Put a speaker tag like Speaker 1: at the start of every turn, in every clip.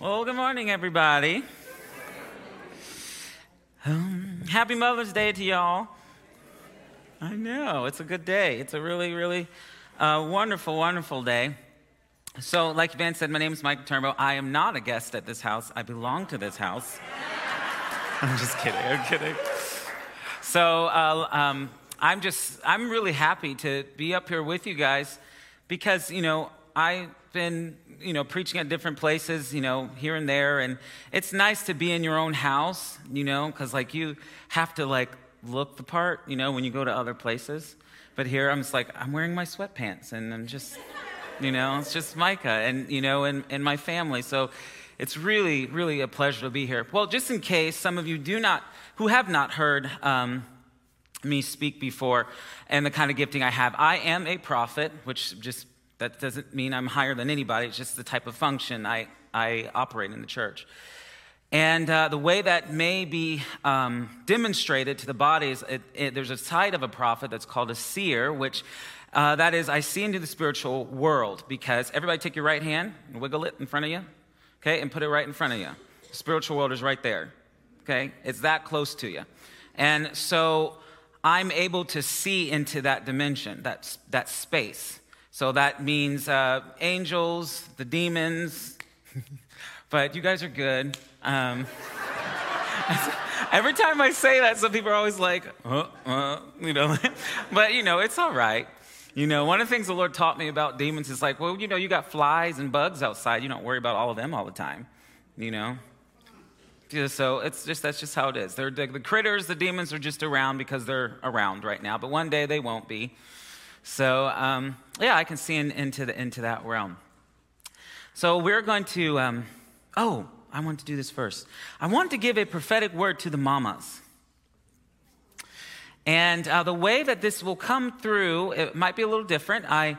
Speaker 1: Well, good morning, everybody. Um, happy Mother's Day to y'all. I know, it's a good day. It's a really, really uh, wonderful, wonderful day. So, like Van said, my name is Mike Turnbow. I am not a guest at this house, I belong to this house. I'm just kidding, I'm kidding. So, uh, um, I'm just, I'm really happy to be up here with you guys because, you know, I've been, you know, preaching at different places, you know, here and there. And it's nice to be in your own house, you know, because, like, you have to, like, look the part, you know, when you go to other places. But here I'm just like, I'm wearing my sweatpants and I'm just, you know, it's just Micah and, you know, and, and my family. So it's really, really a pleasure to be here. Well, just in case some of you do not, who have not heard, um, me speak before and the kind of gifting I have. I am a prophet, which just that doesn't mean I'm higher than anybody. It's just the type of function I, I operate in the church. And uh, the way that may be um, demonstrated to the body is it, it, there's a side of a prophet that's called a seer, which uh, that is, I see into the spiritual world because everybody take your right hand and wiggle it in front of you, okay, and put it right in front of you. The spiritual world is right there, okay? It's that close to you. And so I'm able to see into that dimension, that, that space. So that means uh, angels, the demons, but you guys are good. Um, every time I say that, some people are always like, uh, uh, you know, but you know, it's all right. You know, one of the things the Lord taught me about demons is like, well, you know, you got flies and bugs outside. You don't worry about all of them all the time, you know? So it's just, that's just how it is. They're, the, the critters, the demons are just around because they're around right now, but one day they won't be. So, um, yeah, I can see in, into, the, into that realm. So, we're going to, um, oh, I want to do this first. I want to give a prophetic word to the mamas. And uh, the way that this will come through, it might be a little different. I,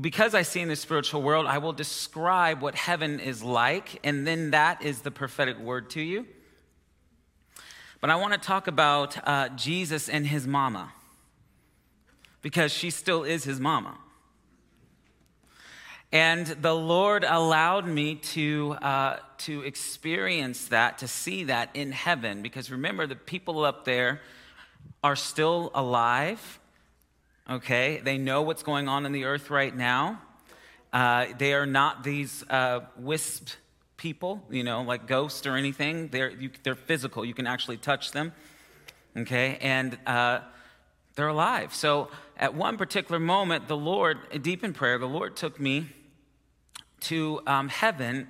Speaker 1: because I see in the spiritual world, I will describe what heaven is like, and then that is the prophetic word to you. But I want to talk about uh, Jesus and his mama because she still is his mama. And the Lord allowed me to, uh, to experience that, to see that in heaven, because remember, the people up there are still alive, okay? They know what's going on in the earth right now. Uh, they are not these uh, wisp people, you know, like ghosts or anything. They're, you, they're physical, you can actually touch them, okay? And uh, they're alive. So at one particular moment, the Lord, deep in prayer, the Lord took me to um, heaven,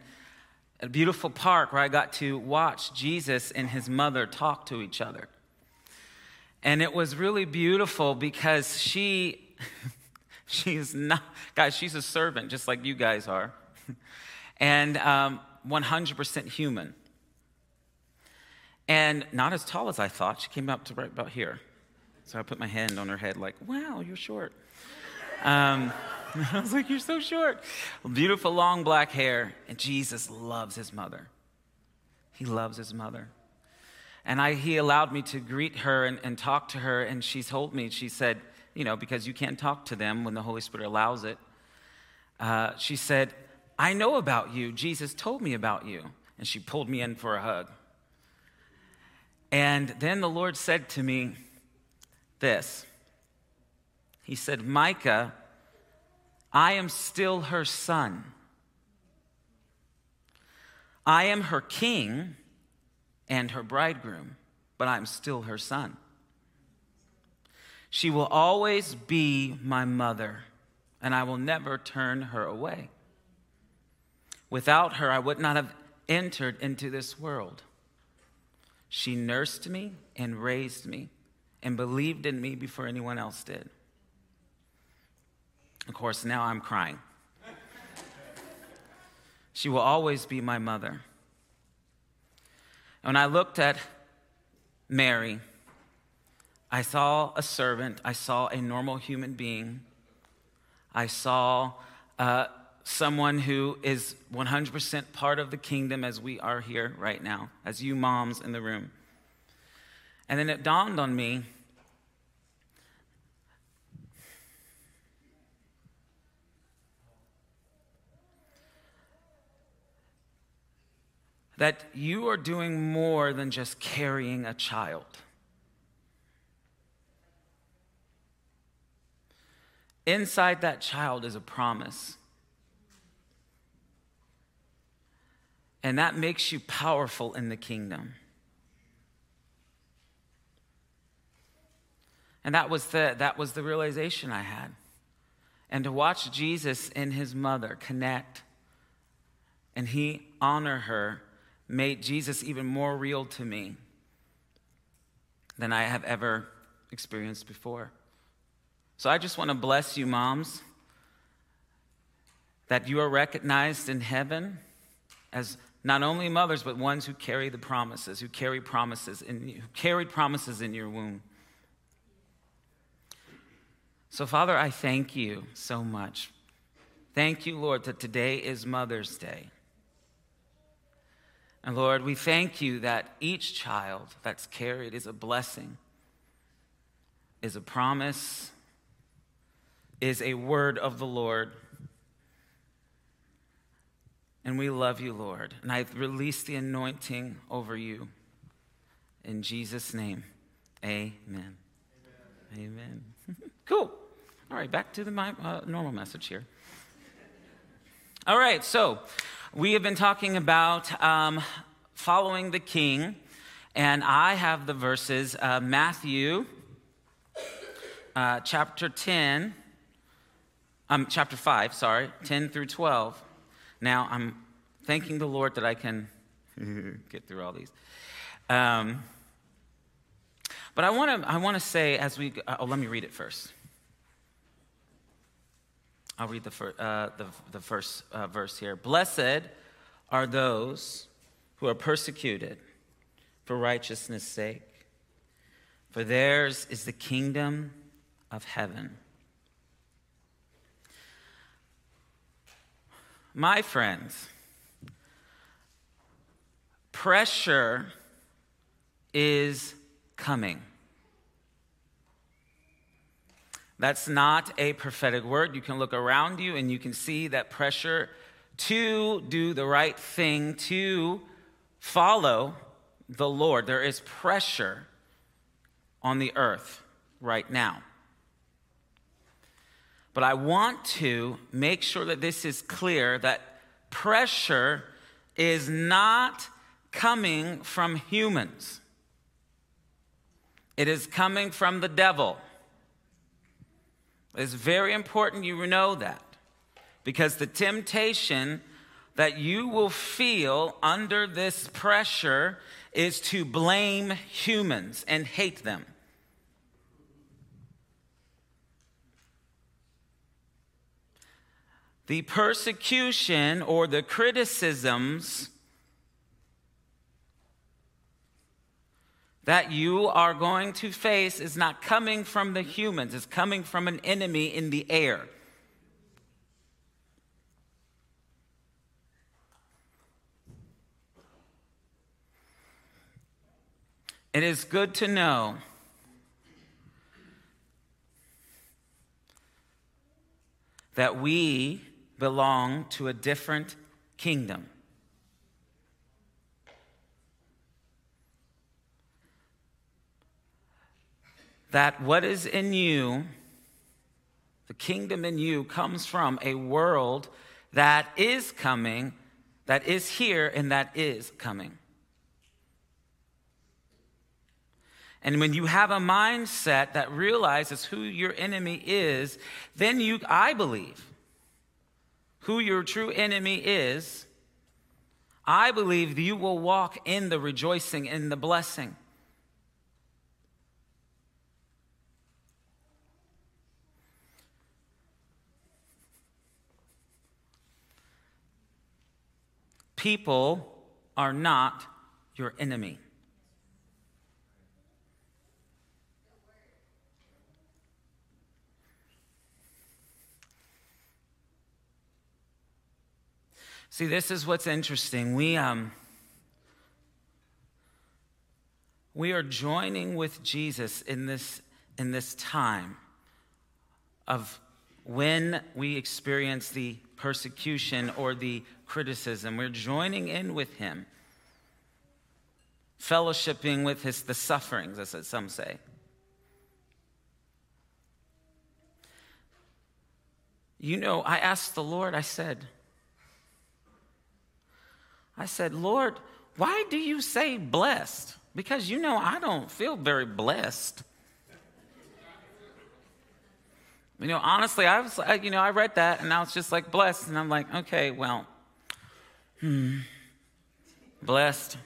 Speaker 1: a beautiful park where I got to watch Jesus and his mother talk to each other. And it was really beautiful because she, she is not, guys, she's a servant just like you guys are, and um, 100% human. And not as tall as I thought. She came up to right about here. So I put my hand on her head, like, wow, you're short. Um, I was like, you're so short. Beautiful long black hair. And Jesus loves his mother. He loves his mother. And I, he allowed me to greet her and, and talk to her. And she told me, she said, you know, because you can't talk to them when the Holy Spirit allows it. Uh, she said, I know about you. Jesus told me about you. And she pulled me in for a hug. And then the Lord said to me, this. He said, Micah, I am still her son. I am her king and her bridegroom, but I'm still her son. She will always be my mother, and I will never turn her away. Without her, I would not have entered into this world. She nursed me and raised me and believed in me before anyone else did. Of course, now I'm crying. she will always be my mother. When I looked at Mary, I saw a servant, I saw a normal human being, I saw uh, someone who is 100% part of the kingdom as we are here right now, as you moms in the room. And then it dawned on me that you are doing more than just carrying a child. Inside that child is a promise. And that makes you powerful in the kingdom. And that was the, that was the realization I had. And to watch Jesus and his mother connect and he honor her made Jesus even more real to me than I have ever experienced before. So I just want to bless you, moms, that you are recognized in heaven as not only mothers, but ones who carry the promises, who carry promises in who carried promises in your womb. So, Father, I thank you so much. Thank you, Lord, that today is Mother's Day. And Lord, we thank you that each child that's carried is a blessing, is a promise, is a word of the Lord. And we love you, Lord. And I release the anointing over you. In Jesus' name, amen. Amen. amen. cool. All right, back to the my, uh, normal message here. All right, so we have been talking about um, following the king, and I have the verses uh, Matthew uh, chapter 10 um, chapter 5, sorry, 10 through 12. Now, I'm thanking the Lord that I can get through all these. Um, but I want to I want to say as we uh, oh let me read it first. I'll read the, fir- uh, the, the first uh, verse here. Blessed are those who are persecuted for righteousness' sake, for theirs is the kingdom of heaven. My friends, pressure is coming. That's not a prophetic word. You can look around you and you can see that pressure to do the right thing, to follow the Lord. There is pressure on the earth right now. But I want to make sure that this is clear that pressure is not coming from humans, it is coming from the devil. It's very important you know that because the temptation that you will feel under this pressure is to blame humans and hate them. the persecution or the criticisms that you are going to face is not coming from the humans, it's coming from an enemy in the air. It is good to know that we belong to a different kingdom. That what is in you, the kingdom in you, comes from a world that is coming, that is here, and that is coming. And when you have a mindset that realizes who your enemy is, then you, I believe, who your true enemy is, I believe you will walk in the rejoicing, in the blessing. People are not your enemy. See, this is what's interesting. We, um, we are joining with Jesus in this, in this time of when we experience the persecution or the criticism. We're joining in with him. fellowshipping with his, the sufferings, as some say. You know, I asked the Lord, I said, I said, Lord, why do you say blessed? Because you know, I don't feel very blessed. You know, honestly, I was, you know, I read that and I was just like blessed, and I'm like, okay, well, hmm, blessed.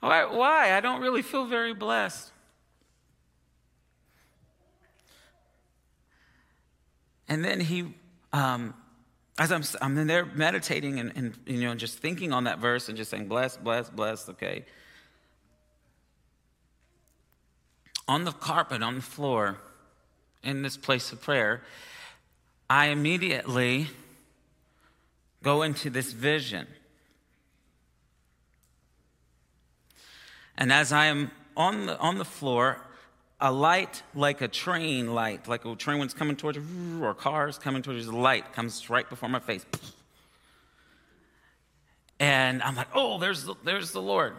Speaker 1: Why? Why? I don't really feel very blessed. And then he, um, as I'm, I'm in there meditating and, and, you know, just thinking on that verse and just saying, bless, bless, bless, okay. On the carpet, on the floor, in this place of prayer, I immediately go into this vision. And as I am on the, on the floor, a light like a train light, like a train it's coming towards you, or cars coming towards you, the light comes right before my face. And I'm like, oh, there's the, there's the Lord.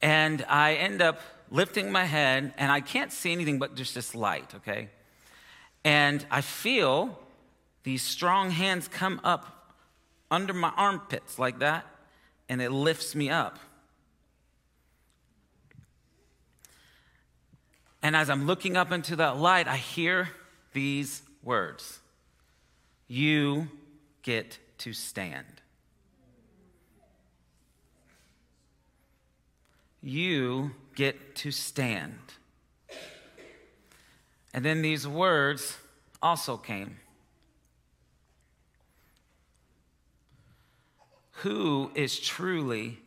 Speaker 1: And I end up lifting my head, and I can't see anything but just this light, okay? And I feel these strong hands come up under my armpits like that, and it lifts me up. And as I'm looking up into that light, I hear these words You get to stand. You get to stand. And then these words also came Who is truly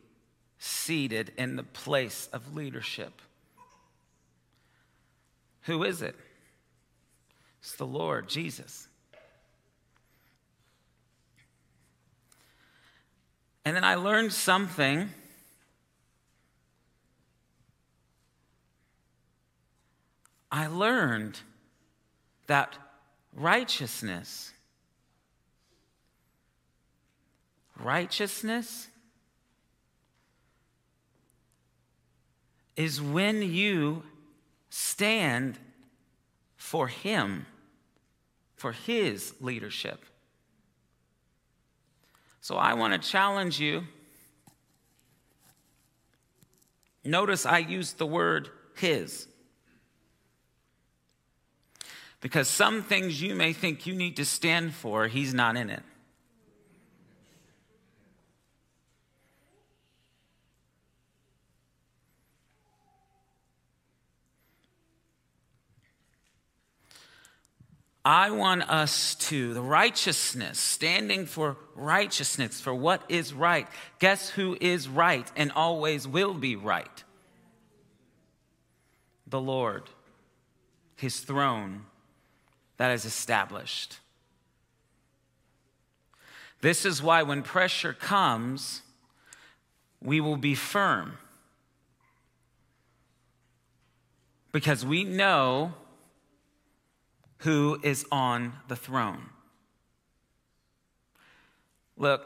Speaker 1: seated in the place of leadership? Who is it? It's the Lord, Jesus. And then I learned something. I learned that righteousness, righteousness is when you stand for Him, for His leadership. So I want to challenge you. Notice I used the word His. Because some things you may think you need to stand for, He's not in it. I want us to, the righteousness, standing for righteousness, for what is right. Guess who is right and always will be right? The Lord, His throne that is established. This is why when pressure comes, we will be firm. Because we know who is on the throne. Look,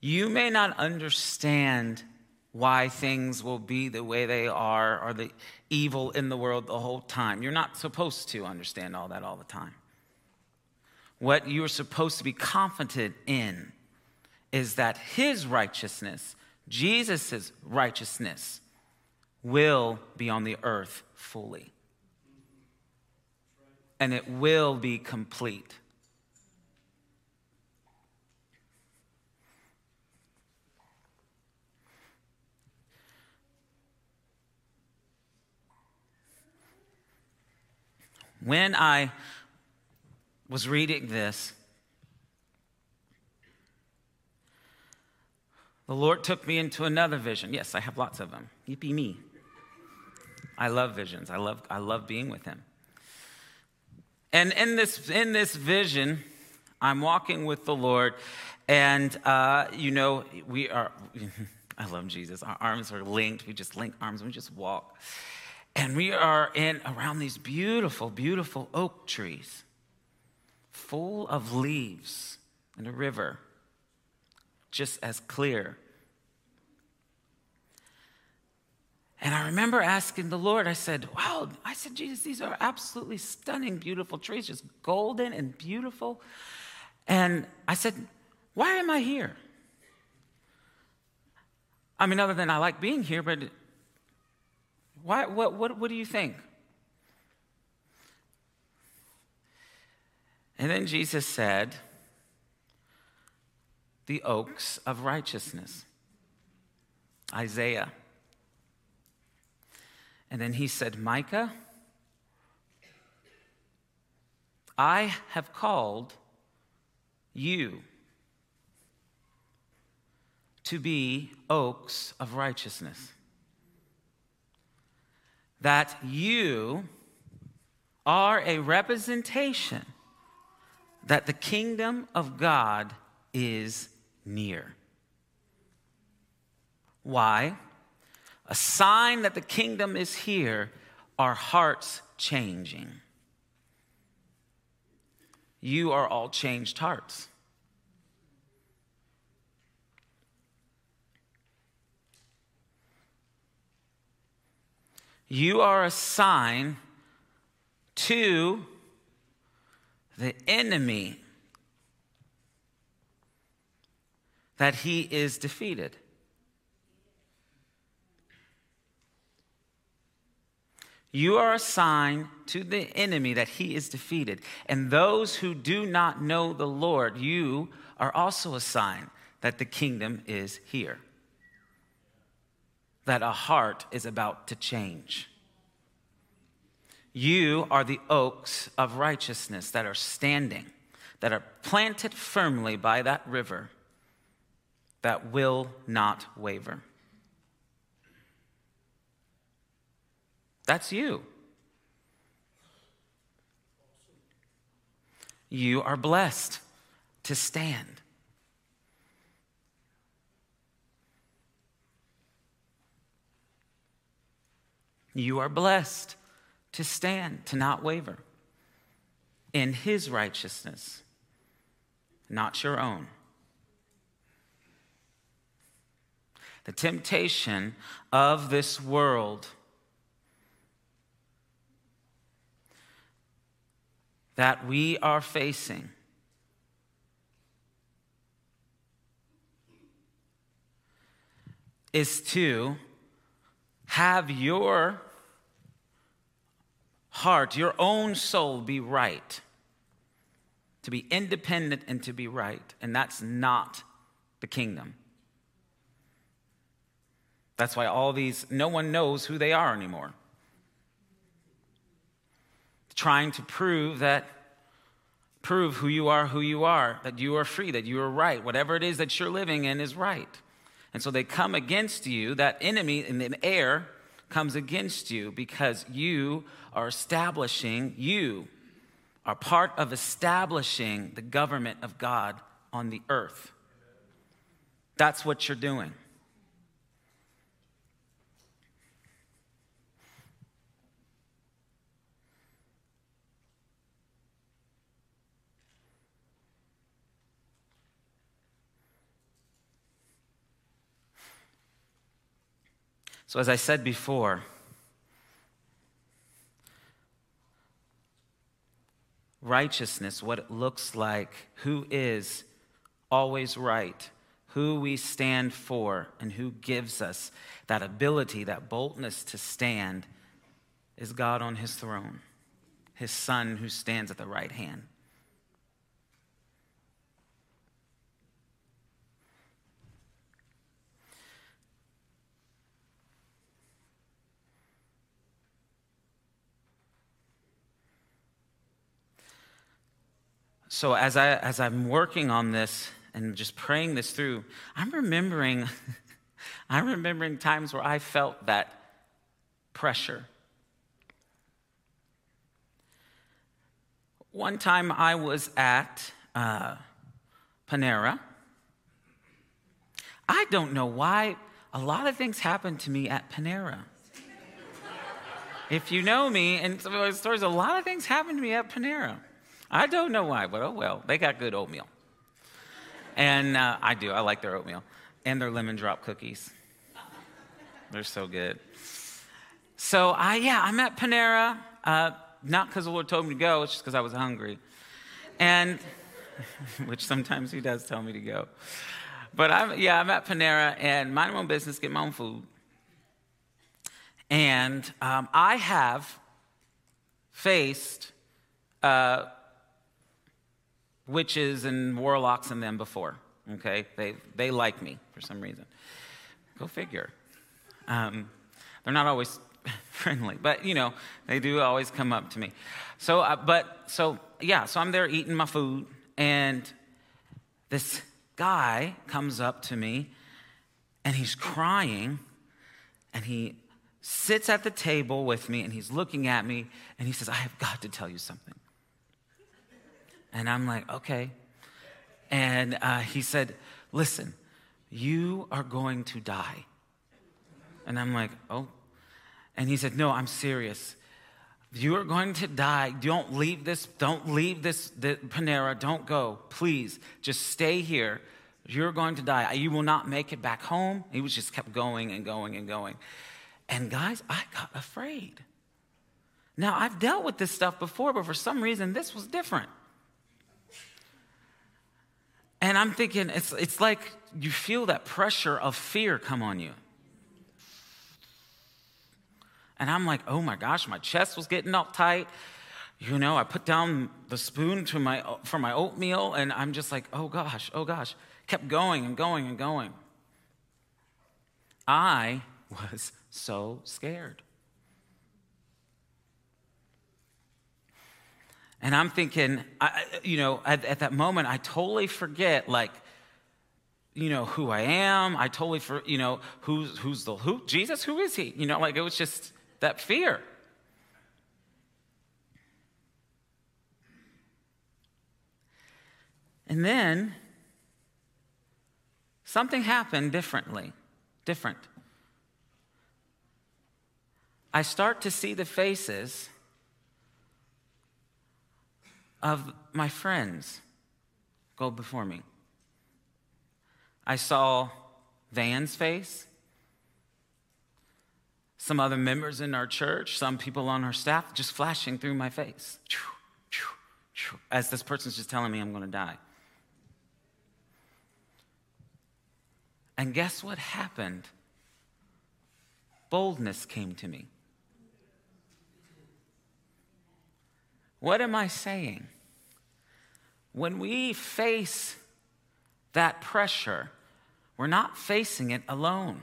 Speaker 1: you may not understand why things will be the way they are or the evil in the world the whole time. You're not supposed to understand all that all the time. What you're supposed to be confident in is that His righteousness, Jesus' righteousness, will be on the earth fully and it will be complete. When I was reading this, the Lord took me into another vision. Yes, I have lots of them. Yippee me. I love visions. I love, I love being with Him. And in this, in this vision, I'm walking with the Lord, and, uh, you know, we are, I love Jesus. Our arms are linked. We just link arms and we just walk. And we are in around these beautiful, beautiful oak trees, full of leaves and a river. just as clear. And I remember asking the Lord, I said, Wow, I said, Jesus, these are absolutely stunning, beautiful trees, just golden and beautiful. And I said, Why am I here? I mean, other than I like being here, but why, what, what, what do you think? And then Jesus said, The oaks of righteousness. Isaiah. And then he said, Micah, I have called you to be oaks of righteousness. That you are a representation that the kingdom of God is near. Why? A sign that the kingdom is here our hearts changing. You are all changed hearts. You are a sign to the enemy that he is defeated. You are a sign to the enemy that he is defeated. And those who do not know the Lord, you are also a sign that the kingdom is here, that a heart is about to change. You are the oaks of righteousness that are standing, that are planted firmly by that river that will not waver. That's you. You are blessed to stand. You are blessed to stand, to not waver in his righteousness, not your own. The temptation of this world that we are facing. Is to have your heart, your own soul be right, to be independent and to be right. And that's not the kingdom. That's why all these, no one knows who they are anymore trying to prove that prove who you are who you are that you are free that you are right whatever it is that you're living in is right. And so they come against you that enemy in the air comes against you because you are establishing you are part of establishing the government of god on the earth. That's what you're doing So, as I said before, righteousness, what it looks like, who is always right, who we stand for, and who gives us that ability, that boldness to stand, is God on his throne, his Son who stands at the right hand. So as, I, as I'm working on this and just praying this through, I'm remembering, I'm remembering times where I felt that pressure. One time I was at uh, Panera. I don't know why a lot of things happen to me at Panera. if you know me and some of my stories, a lot of things happen to me at Panera. I don't know why, but oh well, they got good oatmeal. And uh, I do, I like their oatmeal and their lemon drop cookies. They're so good. So, I, yeah, I'm at Panera, uh, not because the Lord told me to go, it's just because I was hungry. And, which sometimes He does tell me to go. But I'm, yeah, I'm at Panera and mind my own business, get my own food. And um, I have faced uh, witches and warlocks and them before. Okay, they they like me for some reason. Go figure. Um, they're not always friendly, but you know they do always come up to me. So, uh, but so yeah, so I'm there eating my food, and this guy comes up to me, and he's crying, and he sits at the table with me, and he's looking at me, and he says, "I have got to tell you something." And I'm like, okay. And uh, he said, listen, you are going to die. And I'm like, oh. And he said, no, I'm serious. You are going to die. Don't leave this, don't leave this, the Panera. Don't go. Please, just stay here. You're going to die. You will not make it back home. He was just kept going and going and going. And guys, I got afraid. Now, I've dealt with this stuff before, but for some reason, this was different. And I'm thinking, it's, it's like you feel that pressure of fear come on you. And I'm like, oh my gosh, my chest was getting all tight. You know, I put down the spoon to my, for my oatmeal, and I'm just like, oh gosh, oh gosh. Kept going and going and going. I was so scared. And I'm thinking, I, you know, at, at, that moment, I totally forget, like, you know, who I am. I totally, for, you know, who's, who's the who? Jesus, who is he? You know, like it was just that fear. And then something happened differently, different. I start to see the faces of my friends go before me. I saw Van's face, some other members in our church, some people on our staff just flashing through my face as this person's just telling me I'm going to die. And guess what happened? Boldness came to me. What am I saying? When we face that pressure, we're not facing it alone.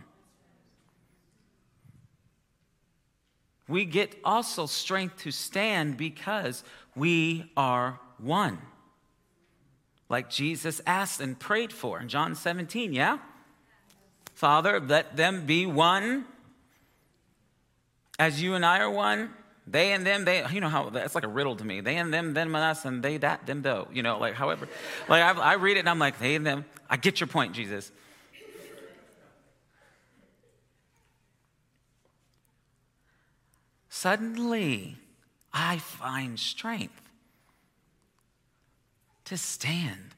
Speaker 1: We get also strength to stand because we are one. Like Jesus asked and prayed for in John 17, yeah? Father, let them be one as you and I are one. They and them, they, you know how, that's like a riddle to me. They and them, them and us, and they, that, them, though. You know, like however. Like I, I read it and I'm like, they and them. I get your point, Jesus. Suddenly, I find strength to stand.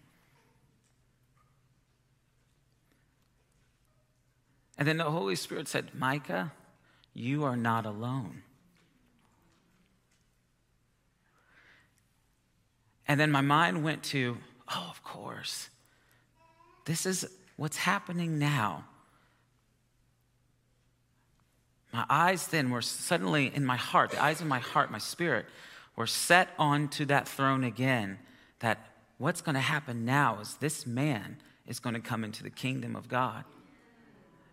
Speaker 1: And then the Holy Spirit said, Micah, you are not alone. And then my mind went to, oh, of course. This is what's happening now. My eyes then were suddenly in my heart, the eyes of my heart, my spirit, were set onto that throne again. That what's going to happen now is this man is going to come into the kingdom of God.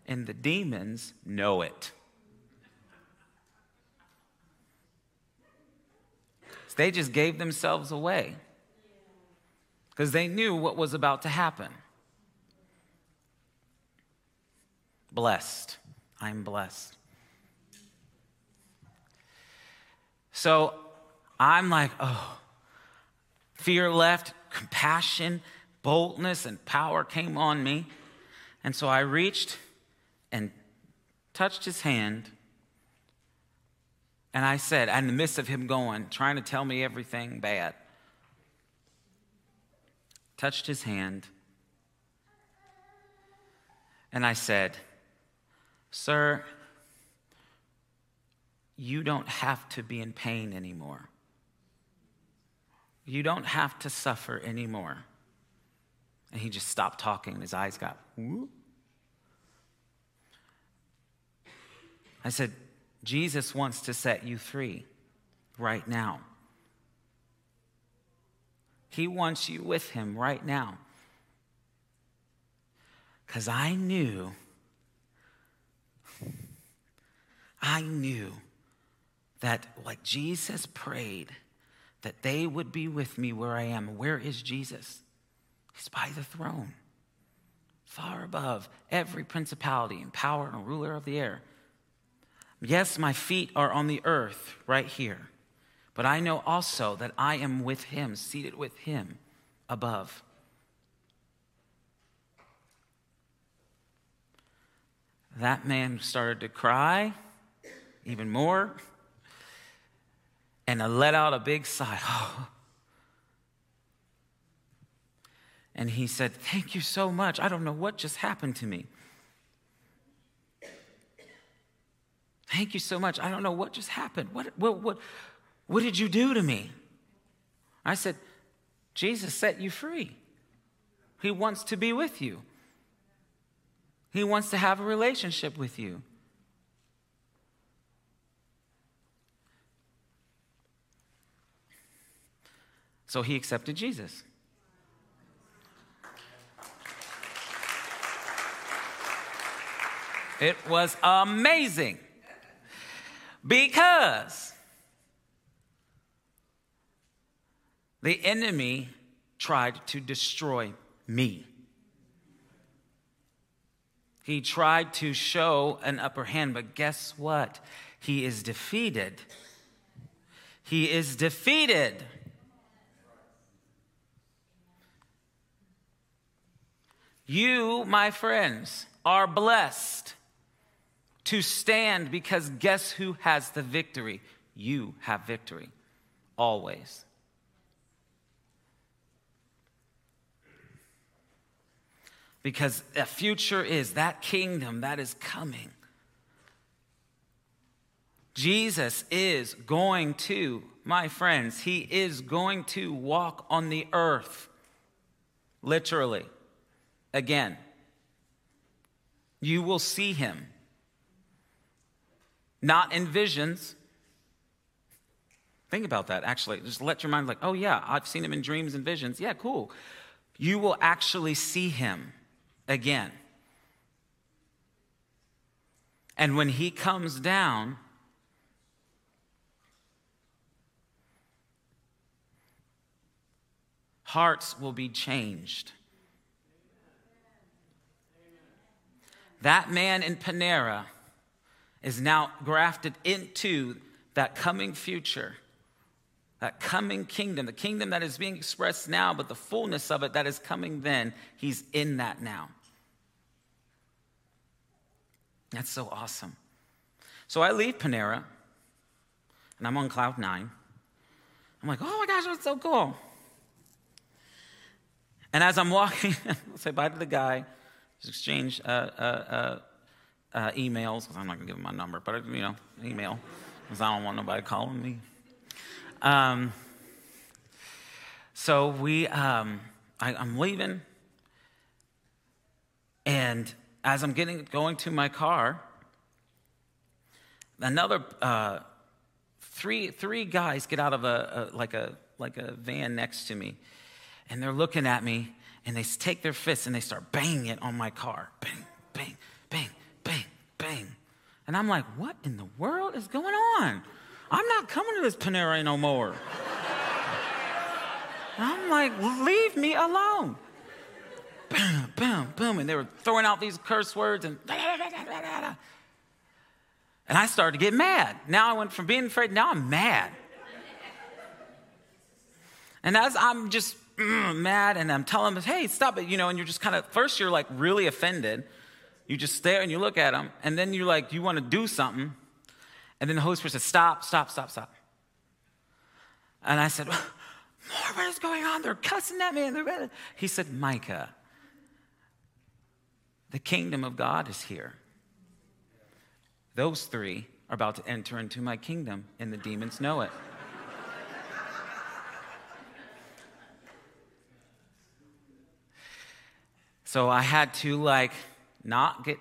Speaker 1: And the demons know it. They just gave themselves away because they knew what was about to happen. Blessed. I'm blessed. So I'm like, oh, fear left, compassion, boldness, and power came on me. And so I reached and touched his hand. And I said, in the midst of him going, trying to tell me everything bad, touched his hand, And I said, Sir, you don't have to be in pain anymore. You don't have to suffer anymore. And he just stopped talking and his eyes got, whoop. I said, Jesus wants to set you free right now. He wants you with him right now. Because I knew, I knew that like Jesus prayed, that they would be with me where I am. Where is Jesus? He's by the throne, far above every principality and power and ruler of the air. Yes, my feet are on the earth right here, but I know also that I am with him, seated with him above. That man started to cry even more and I let out a big sigh. And he said, Thank you so much. I don't know what just happened to me. Thank you so much. I don't know what just happened. What, what, what, what did you do to me? I said, Jesus set you free. He wants to be with you, He wants to have a relationship with you. So he accepted Jesus. It was amazing because the enemy tried to destroy me. He tried to show an upper hand, but guess what? He is defeated. He is defeated. You, my friends, are blessed to stand because guess who has the victory? You have victory always. Because a future is that kingdom that is coming. Jesus is going to, my friends, he is going to walk on the earth, literally again. You will see him. Not in visions. Think about that, actually. Just let your mind, like, oh, yeah, I've seen him in dreams and visions. Yeah, cool. You will actually see him again. And when he comes down, hearts will be changed. That man in Panera is now grafted into that coming future, that coming kingdom, the kingdom that is being expressed now, but the fullness of it that is coming then. He's in that now. That's so awesome. So I leave Panera and I'm on cloud nine. I'm like, oh my gosh, that's so cool. And as I'm walking, I'll say bye to the guy just exchange uh, uh, uh, uh emails. Because I'm not going to give him my number, but, you know, email, because I don't want nobody calling me. Um, so we, um, I, I'm leaving, and as I'm getting going to my car, another uh, three three guys get out of a, a, like a like a van next to me, and they're looking at me, and they take their fists and they start banging it on my car. Bang, bang, bang, bang, bang. And I'm like, what in the world is going on? I'm not coming to this Panera no more. I'm like, leave me alone. Boom, boom, boom. And they were throwing out these curse words and and I started to get mad. Now I went from being afraid, now I'm mad. And as I'm just mm, mad and I'm telling them, hey, stop it, you know, and you're just kind of, first you're like really offended. You just stare and you look at them, and then you're like, you want to do something. And then the Holy Spirit says, stop, stop, stop, stop. And I said, what is going on? They're cussing at me. And they're he said, Micah, The kingdom of God is here. Those three are about to enter into my kingdom, and the demons know it. so I had to like not get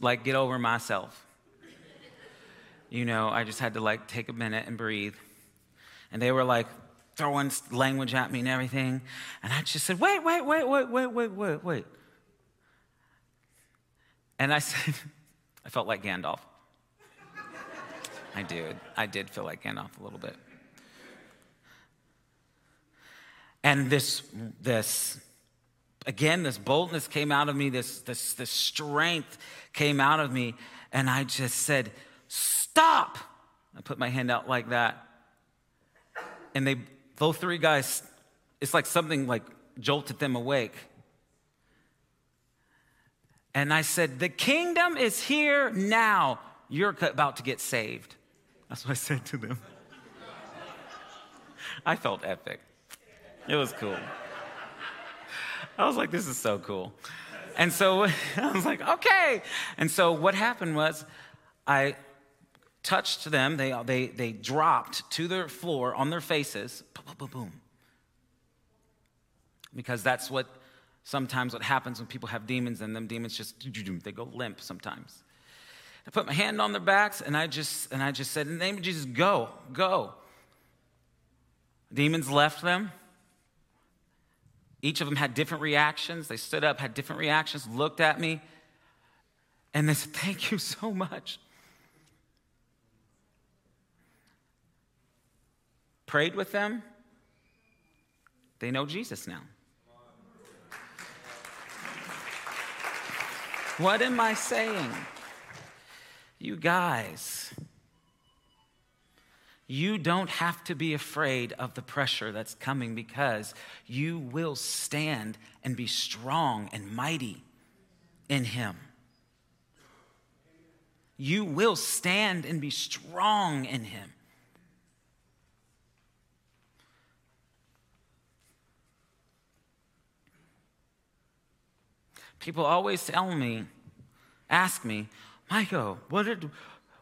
Speaker 1: like get over myself. You know, I just had to like take a minute and breathe. And they were like throwing language at me and everything. And I just said, wait, wait, wait, wait, wait, wait, wait, wait. And I said, I felt like Gandalf. I did. I did feel like Gandalf a little bit. And this, this, again, this boldness came out of me, this, this, this strength came out of me, and I just said, Stop! I put my hand out like that. And they, those three guys, it's like something like jolted them awake. And I said, The kingdom is here now. You're about to get saved. That's what I said to them. I felt epic. It was cool. I was like, This is so cool. And so I was like, Okay. And so what happened was I touched them, they, they, they dropped to the floor on their faces. Boom, boom, boom. Because that's what sometimes what happens when people have demons and them demons just they go limp sometimes. I put my hand on their backs and i just and i just said in the name of jesus go go. Demons left them. Each of them had different reactions. They stood up had different reactions looked at me and they said thank you so much. Prayed with them. They know jesus now What am I saying? You guys, you don't have to be afraid of the pressure that's coming because you will stand and be strong and mighty in Him. You will stand and be strong in Him. People always tell me, ask me, Michael, what did,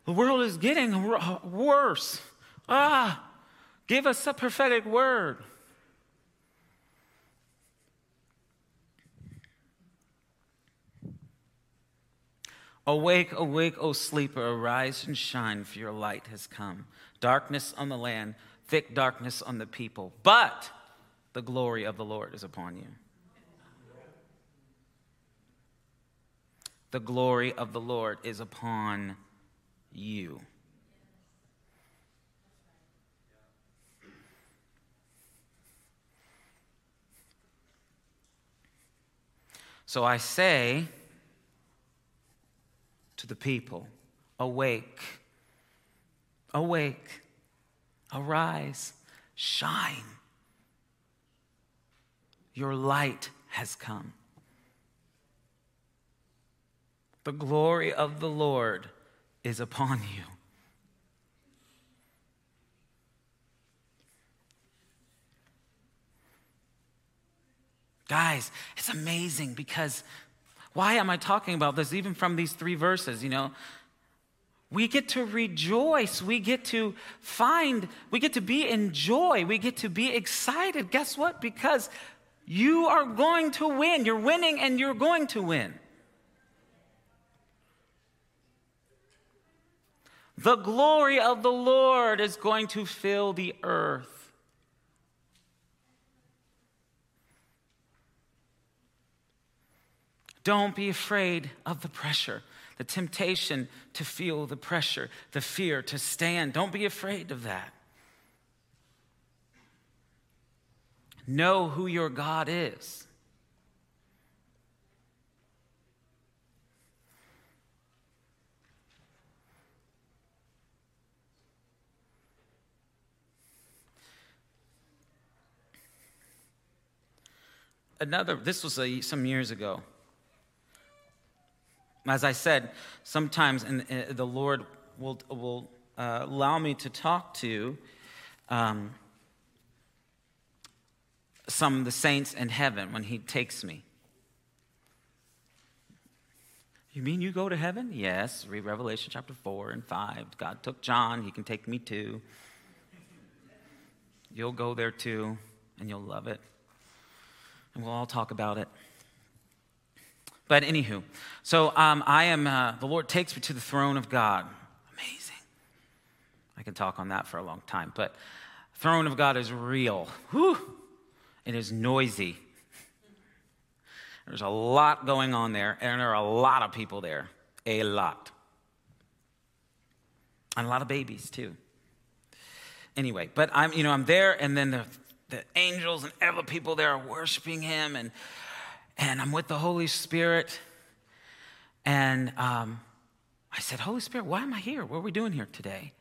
Speaker 1: the world is getting worse. Ah, give us a prophetic word. Awake, awake, O sleeper, arise and shine, for your light has come. Darkness on the land, thick darkness on the people, but the glory of the Lord is upon you. The glory of the Lord is upon you. So I say to the people, awake, awake, arise, shine. Your light has come. The glory of the Lord is upon you. Guys, it's amazing because why am I talking about this even from these three verses? You know, we get to rejoice. We get to find, we get to be in joy. We get to be excited. Guess what? Because you are going to win. You're winning and you're going to win. The glory of the Lord is going to fill the earth. Don't be afraid of the pressure, the temptation to feel the pressure, the fear to stand. Don't be afraid of that. Know who your God is. Another, this was a, some years ago. As I said, sometimes in, in, the Lord will, will uh, allow me to talk to um, some of the saints in heaven when He takes me. You mean you go to heaven? Yes. Read Revelation chapter 4 and 5. God took John, he can take me too. You'll go there too, and you'll love it. We'll all talk about it. But anywho, so um, I am, uh, the Lord takes me to the throne of God. Amazing. I can talk on that for a long time, but throne of God is real. Whew. It is noisy. There's a lot going on there, and there are a lot of people there. A lot. And a lot of babies, too. Anyway, but I'm, you know, I'm there, and then the, the angels and other people there are worshiping him, and, and I'm with the Holy Spirit. And um, I said, Holy Spirit, why am I here? What are we doing here today?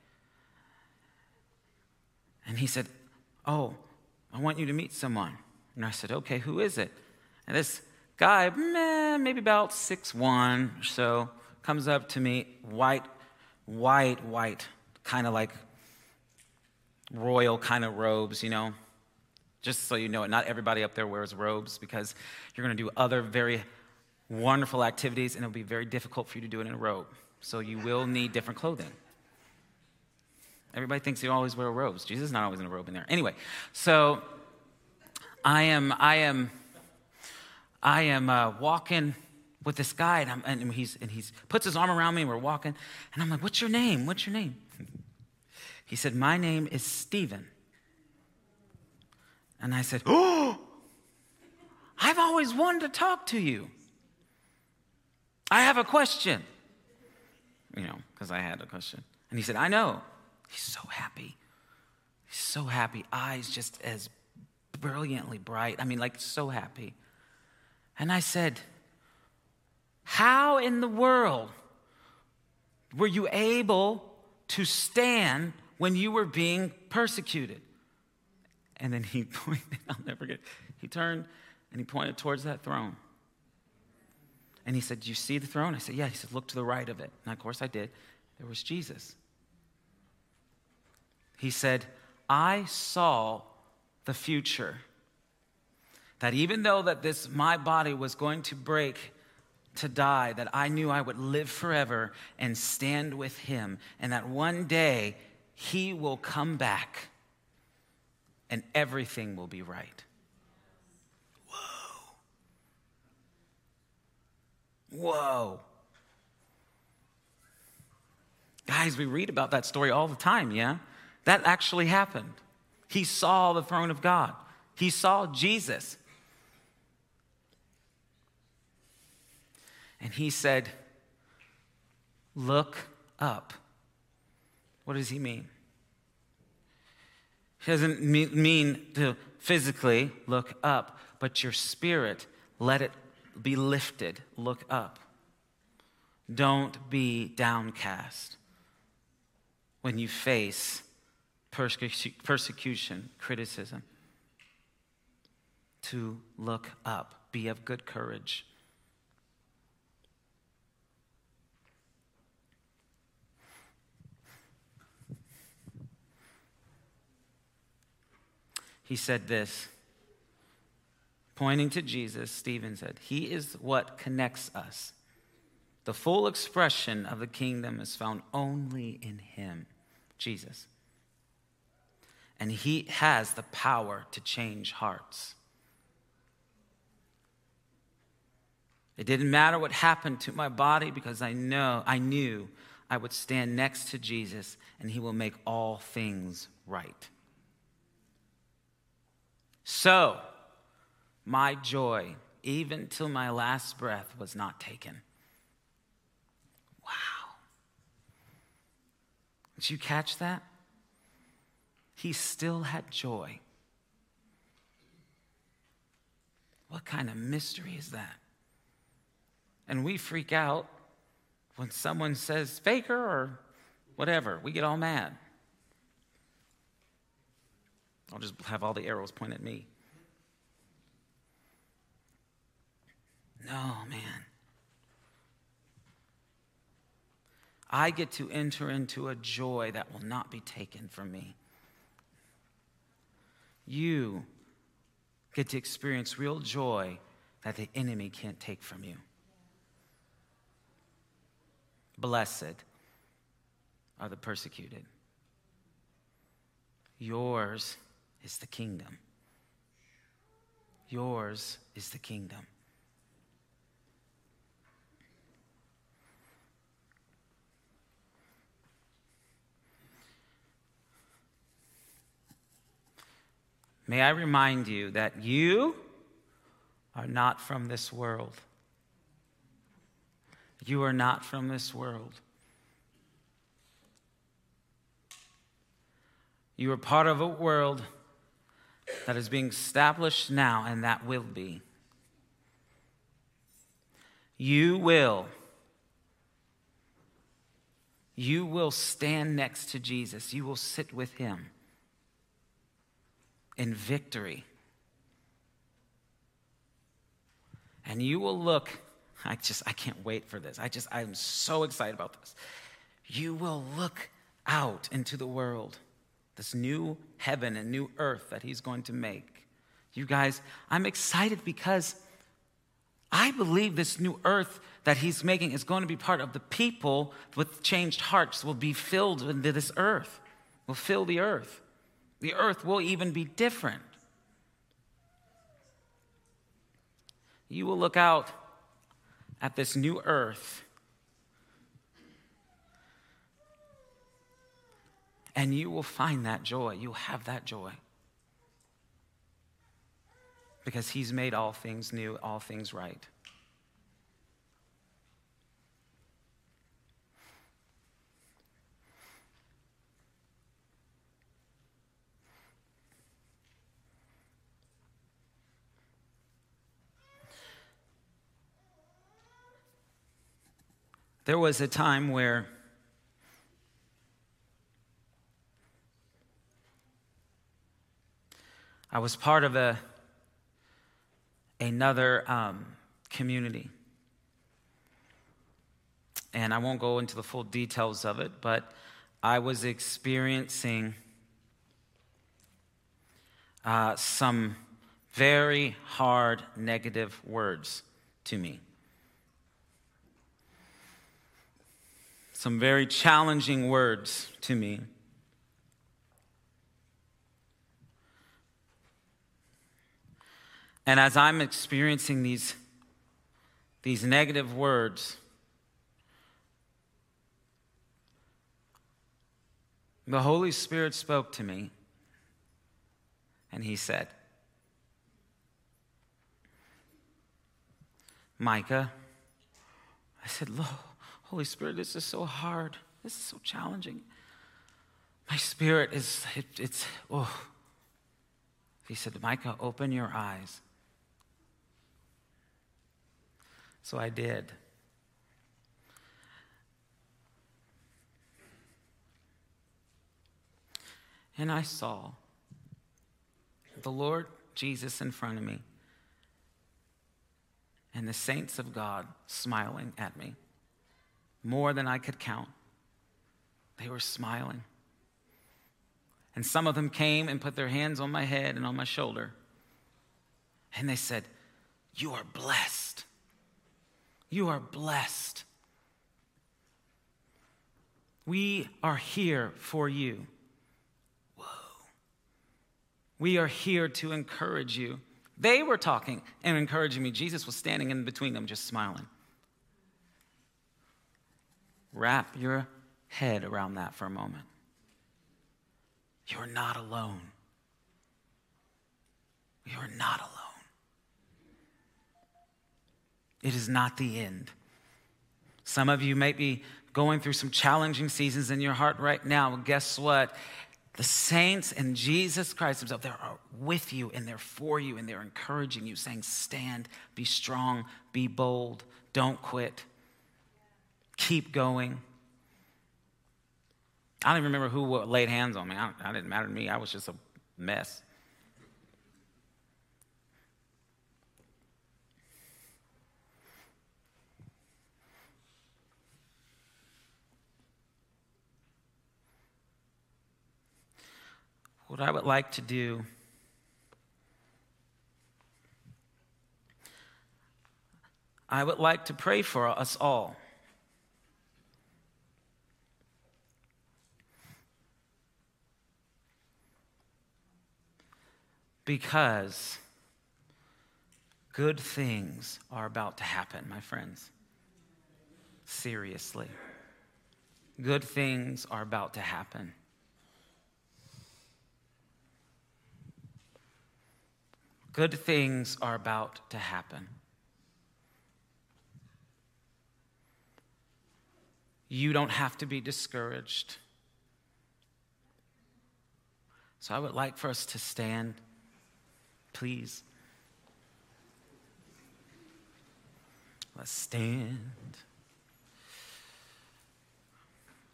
Speaker 1: And he said, Oh, I want you to meet someone. And I said, Okay, who is it? And this guy, meh, maybe about six one or so, comes up to me, white, white, white, kind of like royal kind of robes, you know. Just so you know it, not everybody up there wears robes because you're going to do other very wonderful activities and it'll be very difficult for you to do it in a robe. So you will need different clothing. Everybody thinks you always wear robes. Jesus is not always in a robe in there. Anyway, so I am, I am, I am uh, walking with this guy, and, and, he's, and he's puts his arm around me, and we're walking, and I'm like, "What's your name? What's your name?" He said, "My name is Stephen." And I said, "Oh, I've always wanted to talk to you. I have a question." You know, because I had a question, and he said, "I know." He's so happy. He's so happy. Eyes just as brilliantly bright. I mean, like, so happy. And I said, How in the world were you able to stand when you were being persecuted? And then he pointed, I'll never forget, he turned and he pointed towards that throne. And he said, Do you see the throne? I said, Yeah. He said, Look to the right of it. And of course I did. There was Jesus. He said, I saw the future. That even though that this my body was going to break to die, that I knew I would live forever and stand with him, and that one day he will come back and everything will be right. Whoa. Whoa. Guys, we read about that story all the time, yeah? That actually happened. He saw the throne of God, he saw Jesus. And he said, Look up. What does he mean? Doesn't mean to physically look up, but your spirit, let it be lifted. Look up. Don't be downcast when you face persecution, criticism. To look up, be of good courage. He said this, pointing to Jesus, Stephen said, He is what connects us. The full expression of the kingdom is found only in Him, Jesus and He has the power to change hearts. It didn't matter what happened to my body because I know I knew I would stand next to Jesus and he will make all things right. So, my joy, even till my last breath, was not taken. Wow. Did you catch that? he still had joy. What kind of mystery is that? And we freak out when someone says faker or whatever. We get all mad. I'll just have all the arrows point at me. No, man. I get to enter into a joy that will not be taken from me you get to experience real joy that the enemy can't take from you. Blessed are the persecuted. Yours is the kingdom. Yours is the kingdom. May I remind you that you are not from this world. You are not from this world. You are part of a world that is being established now and that will be. You will. You will stand next to Jesus. You will sit with him in victory. And you will look, I just, I can't wait for this. I just, I'm so excited about this. You will look out into the world this new heaven and new earth that he's going to make. You guys, I'm excited because I believe this new earth that he's making is going to be part of the people with changed hearts will be filled into this earth, will fill the earth. The earth will even be different. You will look out at this new earth And you will find that joy. You'll have that joy. Because He's made all things new, all things right. There was a time where I was part of a, another um, community. And I won't go into the full details of it, but I was experiencing uh, some very hard negative words to me. Some very challenging words to me. And as I'm experiencing these, these negative words, the Holy Spirit spoke to me and he said, Micah, I said, Lo, Holy Spirit, this is so hard. This is so challenging. My spirit is, it, it's, oh. He said, Micah, open your eyes So I did. And I saw the Lord Jesus in front of me and the saints of God smiling at me more than I could count. They were smiling. And some of them came and put their hands on my head and on my shoulder. And they said, You are blessed. You are blessed. We are here for you. Whoa. We are here to encourage you. They were talking and encouraging me. Jesus was standing in between them, just smiling. Wrap your head around that for a moment. You're not alone. You're not alone. It is not the end. Some of you may be going through some challenging seasons in your heart right now. Well, guess what? The saints and Jesus Christ Himself, they're with you and they're for you and they're encouraging you, saying, Stand, be strong, be bold, don't quit, keep going. I don't even remember who laid hands on me. I, I didn't matter to me. I was just a mess. what I would like to do I would like to pray for us all. Because good things are about to happen, my friends. Seriously. Good things are about to happen. Good things are about to happen. You don't have to be discouraged. So I would like for us to stand, please. Let's stand.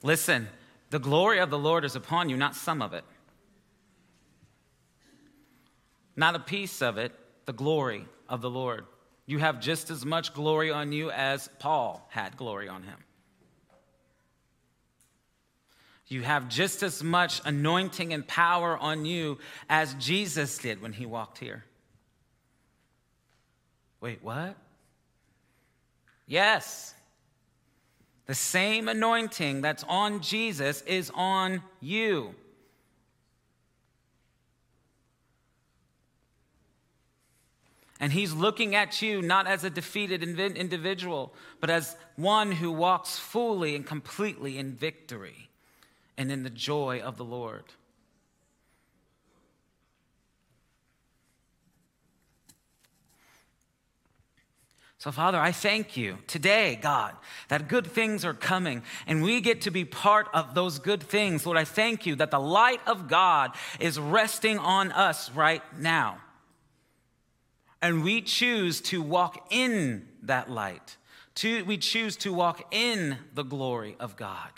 Speaker 1: Listen, the glory of the Lord is upon you, not some of it. Not a piece of it, the glory of the Lord. You have just as much glory on you as Paul had glory on him. You have just as much anointing and power on you as Jesus did when he walked here. Wait, what? Yes. The same anointing that's on Jesus is on you. And he's looking at you not as a defeated individual, but as one who walks fully and completely in victory and in the joy of the Lord. So, Father, I thank you today, God, that good things are coming and we get to be part of those good things. Lord, I thank you that the light of God is resting on us right now. And we choose to walk in that light. To, we choose to walk in the glory of God.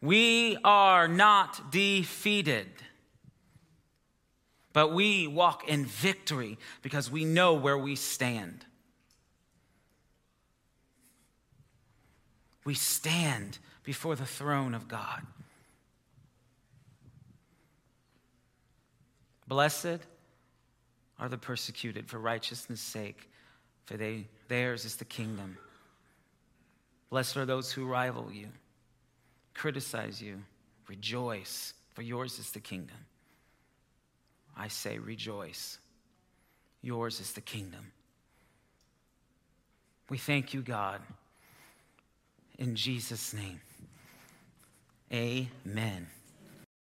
Speaker 1: We are not defeated, but we walk in victory because we know where we stand. We stand before the throne of God. Blessed are the persecuted for righteousness' sake, for they, theirs is the kingdom. Blessed are those who rival you criticize you, rejoice, for yours is the kingdom. I say, rejoice. Yours is the kingdom. We thank you, God. In Jesus' name, amen.